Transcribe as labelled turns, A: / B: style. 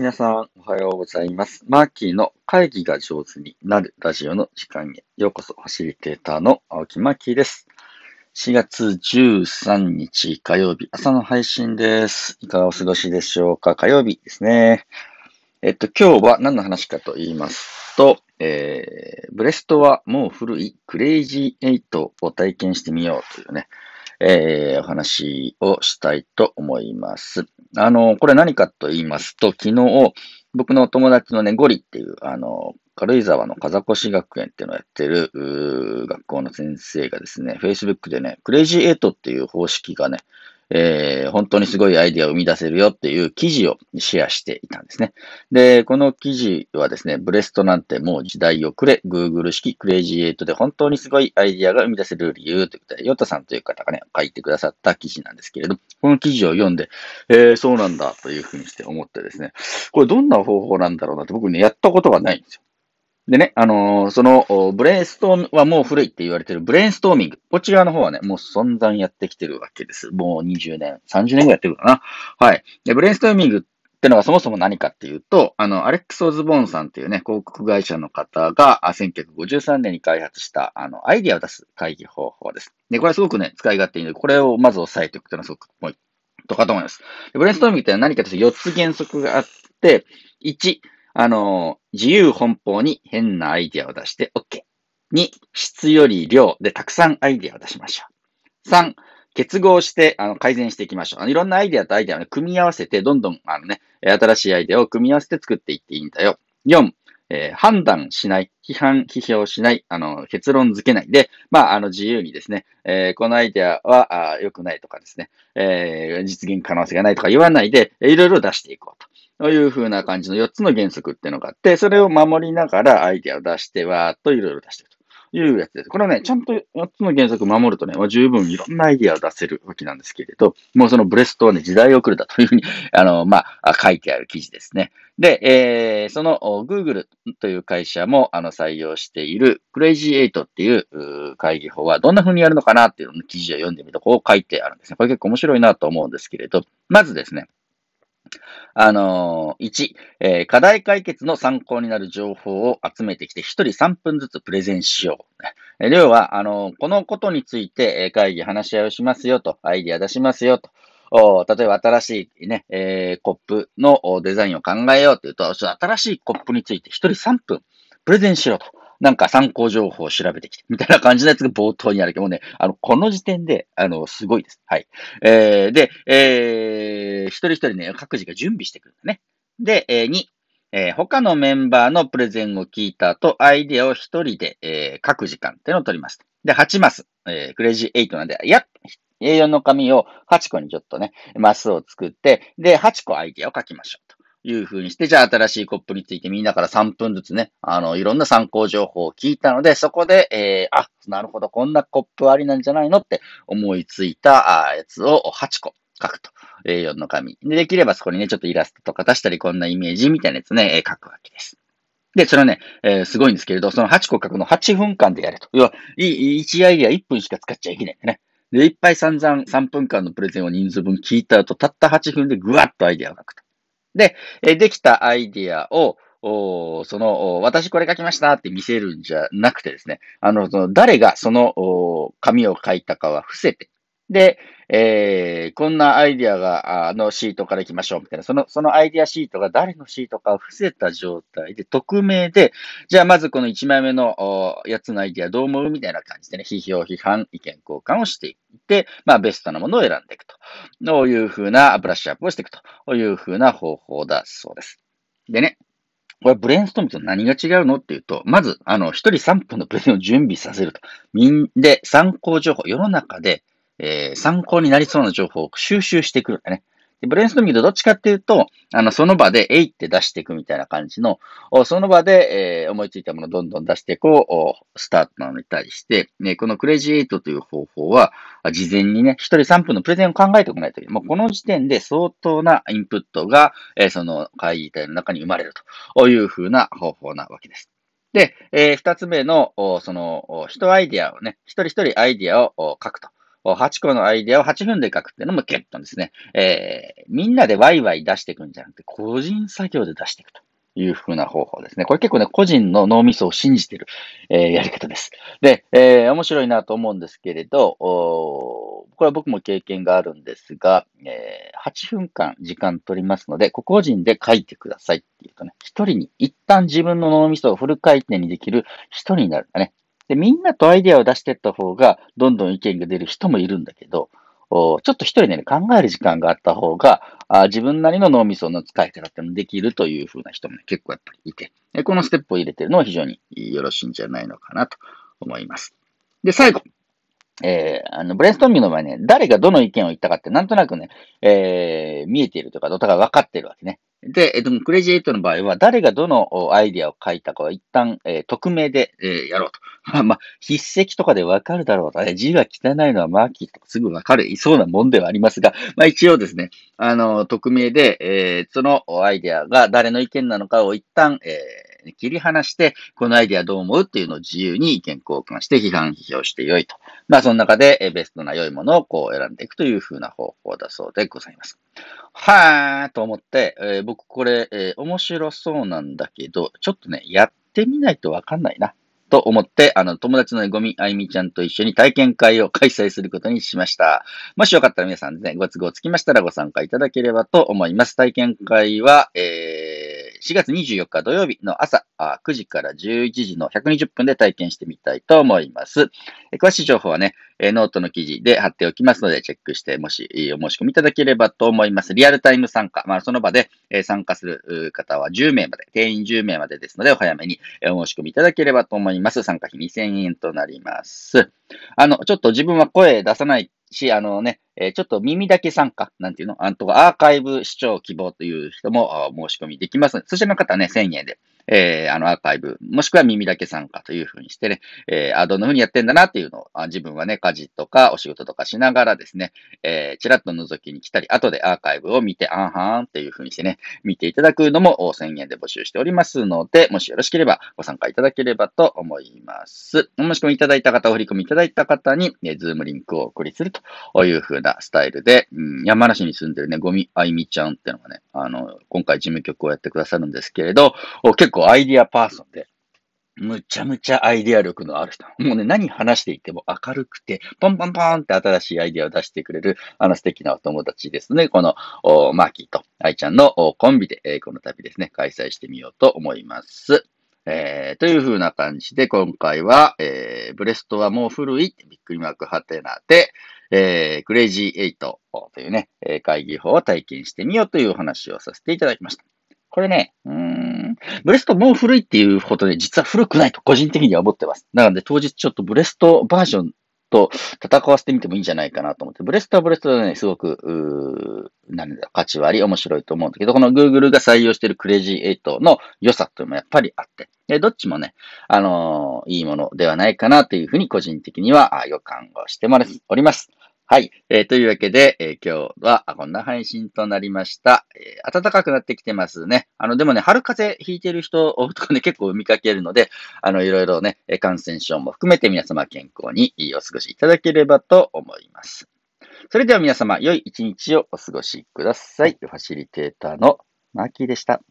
A: 皆さん、おはようございます。マーキーの会議が上手になるラジオの時間へようこそ、ファシリテーターの青木マーキーです。4月13日火曜日、朝の配信です。いかがお過ごしでしょうか？火曜日ですね。えっと、今日は何の話かと言いますと、えー、ブレストはもう古いクレイジーエイトを体験してみようというね、えー、お話をしたいと思います。あの、これ何かと言いますと、昨日、僕のお友達のね、ゴリっていう、あの、軽井沢の風越学園っていうのをやってる、学校の先生がですね、Facebook でね、 Crazy Eight っていう方式がね、えー本当にすごいアイディアを生み出せるよっていう記事をシェアしていたんですね。で、この記事はですね、ブレストなんてもう時代遅れ、Google 式 Crazy Eight で本当にすごいアイディアが生み出せる理由ということで、ヨタさんという方がね、書いてくださった記事なんですけれど、この記事を読んで、えー、そうなんだというふうにして思ってですね、これどんな方法なんだろうなって僕ね、やったことがないんですよ。でね、あのーその、ブレインストームはもう古いって言われてるブレインストーミング。こちらの方はね、もう存在やってきてるわけです。もう20年、30年ぐらいやってるかな。はい。で、ブレインストーミングってのがそもそも何かっていうと、あの、アレックス・オズボーンさんっていうね、広告会社の方が、1953年に開発した、あの、アイディアを出す会議方法です。で、これはすごくね、使い勝手いいので、これをまず押さえておくというのはすごくポイントかと思います。ブレインストーミングって何かというと4つ原則があって、1、あの、自由奔放に変なアイディアを出して OK。2、質より量でたくさんアイディアを出しましょう。3、結合して、あの、改善していきましょう。あのいろんなアイディアとアイディアを、ね、組み合わせて、どんどん、あのね、新しいアイディアを組み合わせて作っていっていいんだよ。4、えー判断しない、批判、批評しない、あの、結論付けないで、まあ、あの、自由にですね、えーこのアイデアは、良くないとかですね、えー実現可能性がないとか言わないで、いろいろ出していこうと。という風な感じの4つの原則っていうのがあって、それを守りながらアイデアを出して、わーっといろいろ出していくというやつです。これをね、ちゃんと4つの原則を守るとね、まあ十分いろんなアイディアを出せるわけなんですけれど、もうそのブレストはね、時代遅れだというふうに、あの、まあ、書いてある記事ですね。で、えーその Google という会社もあの採用している Crazy8 っていう会議法はどんな風にやるのかなっていうの記事を読んでみるとこう書いてあるんですね。これ結構面白いなと思うんですけれど、まずですね、あのー、1、えー課題解決の参考になる情報を集めてきて、1人3分ずつプレゼンしよう。ねえー要は、あのーこのことについて、会議話し合いをしますよと、アイディア出しますよと。例えば新しいね、えコップのデザインを考えようというと、新しいコップについて1人3分プレゼンしようと。なんか参考情報を調べてきて、みたいな感じのやつが冒頭にあるけどね、あの、この時点で、あの、すごいです。はい。えー、で、えー、一人一人ね、各自が準備してくるんだね。で、えー、2、えー他のメンバーのプレゼンを聞いた後、アイディアを一人で、えー書く時間っていうのを取ります。で、8マス、えークレイジー8なんで、いや、A4 の紙を8個にちょっとね、マスを作って、で、8個アイディアを書きましょう。いう風にして、じゃあ新しいコップについてみんなから3分ずつね、あの、いろんな参考情報を聞いたので、そこで、えーあ、なるほど、こんなコップありなんじゃないのって思いついたあやつを8個書くと。A4 の紙。で、できればそこにね、ちょっとイラストとか出したり、こんなイメージみたいなやつね、えー書くわけです。で、それはね、えーすごいんですけれど、その8個書くの8分間でやれと。要は、い1アイディア1分しか使っちゃいけないんだね。で、いっぱい散々3分間のプレゼンを人数分聞いた後、たった8分でぐわっとアイディアを書くと。で、できたアイディアを、おその、私これ書きましたって見せるんじゃなくてですね、あの、その誰がその、紙を書いたかは伏せて、で、えーこんなアイディアが、あのシートから行きましょう、みたいな。その、そのアイディアシートが誰のシートかを伏せた状態で、匿名で、じゃあまずこの1枚目のおやつのアイディアどう思うみたいな感じでね、批評、批判、意見交換をしていって、まあベストなものを選んでいくと。こういうふうなブラッシュアップをしていくというふうな方法だそうです。でね、これブレインストームと何が違うのっていうと、まず、あの、一人3分のプレゼンを準備させると。みんで、参考情報、世の中で、えー参考になりそうな情報を収集してくるんだね。でブレインストーミングとどっちかっていうと、あの、その場で、えいって出していくみたいな感じの、その場で、えー思いついたものをどんどん出していこう、スタートなのに対して、ね、この Crazy Eight という方法は、事前にね、一人3分のプレゼンを考えておかないといけない。もうこの時点で相当なインプットが、えーその会議体の中に生まれるというふうな方法なわけです。で、えー二つ目の、その、お一アイディアをね、一人一人アイディアを書くと8個のアイデアを8分で書くっていうのも結構ですね、えー、みんなでワイワイ出していくんじゃなくて、個人作業で出していくと。いう風な方法ですね。これ結構ね、個人の脳みそを信じてる、えー、やり方です。で、えー、面白いなと思うんですけれど、これは僕も経験があるんですが、えー、8分間時間取りますので、個々人で書いてくださいっていうとね、一人に、一旦自分の脳みそをフル回転にできる一人になるんだね。で、みんなとアイデアを出していった方が、どんどん意見が出る人もいるんだけど、ちょっと一人でね、考える時間があった方が、あ自分なりの脳みその使い方ってもできるという風な人も、ね、結構やっぱりいて、このステップを入れてるのは非常によろしいんじゃないのかなと思います。で、最後。えー、あの、ブレインストーミングの場合ね、誰がどの意見を言ったかってなんとなくね、えー、見えているというか、どうか分かってるわけね。で、えっと、クレイジーエイトの場合は、誰がどのアイディアを書いたかは一旦、えー、匿名で、えー、やろうと。まあ、筆跡とかでわかるだろうと。ね、字が汚いのはマーキーとかすぐわかる、いそうなもんではありますが、まあ一応ですね、あの、匿名で、えー、そのアイデアが誰の意見なのかを一旦、えー、切り離して、このアイディアどう思うっていうのを自由に意見交換して批判、批評してよいと。まあ、その中で、えベストな良いものをこう選んでいくという風な方法だそうでございます。はーと思って、えー、僕これ、えー、面白そうなんだけど、ちょっとね、やってみないとわかんないな。と思って、あの、友達のゴミあいみちゃんと一緒に体験会を開催することにしました。もしよかったら皆さんね、ご都合つきましたらご参加いただければと思います。体験会は、えー、4月24日土曜日の朝9時から11時の120分で体験してみたいと思います。詳しい情報はね、えノートの記事で貼っておきますので、チェックして、もしお申し込みいただければと思います。リアルタイム参加。まあ、その場で、え参加する方は10名まで、定員10名までですので、お早めにお申し込みいただければと思います。参加費2000円となります。あの、ちょっと自分は声出さないし、あのね、えちょっと耳だけ参加、なんていうの？あとアーカイブ視聴希望という人も申し込みできますそちらの方はね、1000円でえー、あの、アーカイブ、もしくは耳だけ参加というふうにしてね、えー、あ、どんなふうにやってんだなっていうのを、あ自分はね、家事とかお仕事とかしながらですね、えー、ちらっと覗きに来たり、後でアーカイブを見て、あんはんっていうふうにしてね、見ていただくのも1000円で募集しておりますので、もしよろしければご参加いただければと思います。お申し込みいただいた方、お振り込みいただいた方に、ね、ズームリンクをお送りするというふうなスタイルで、うん、山梨に住んでるね、ゴミあいみちゃんっていうのがね、あの、今回事務局をやってくださるんですけれど、結構アイディアパーソンで、むちゃむちゃアイディア力のある人。もうね、何話していても明るくて、ポンポンポンって新しいアイディアを出してくれる、あの素敵なお友達ですね。この、マーキーとアイちゃんのコンビで、この旅ですね、開催してみようと思います。えー、という風な感じで、今回は、えー、ブレストはもう古い、びっくりマークハテナで、えー、クレイジーエイトというね、会議法を体験してみようというお話をさせていただきました。これね、うん、ブレストもう古いっていうことで、実は古くないと個人的には思ってます。なので当日ちょっとブレストバージョンと戦わせてみてもいいんじゃないかなと思って、ブレストはブレストでね、すごく、うーなんだ、価値はあり面白いと思うんだけど、この Google が採用しているクレイジー8の良さというのもやっぱりあって、でどっちもね、あのー、いいものではないかなというふうに個人的には予感をしております。はい。えー、というわけで、えー、今日はこんな配信となりました。えー、暖かくなってきてますね。あの、でもね、春風邪ひいてる人とかね、結構見かけるので、あの、いろいろね、感染症も含めて皆様健康にお過ごしいただければと思います。それでは皆様、良い一日をお過ごしください。ファシリテーターのマーキーでした。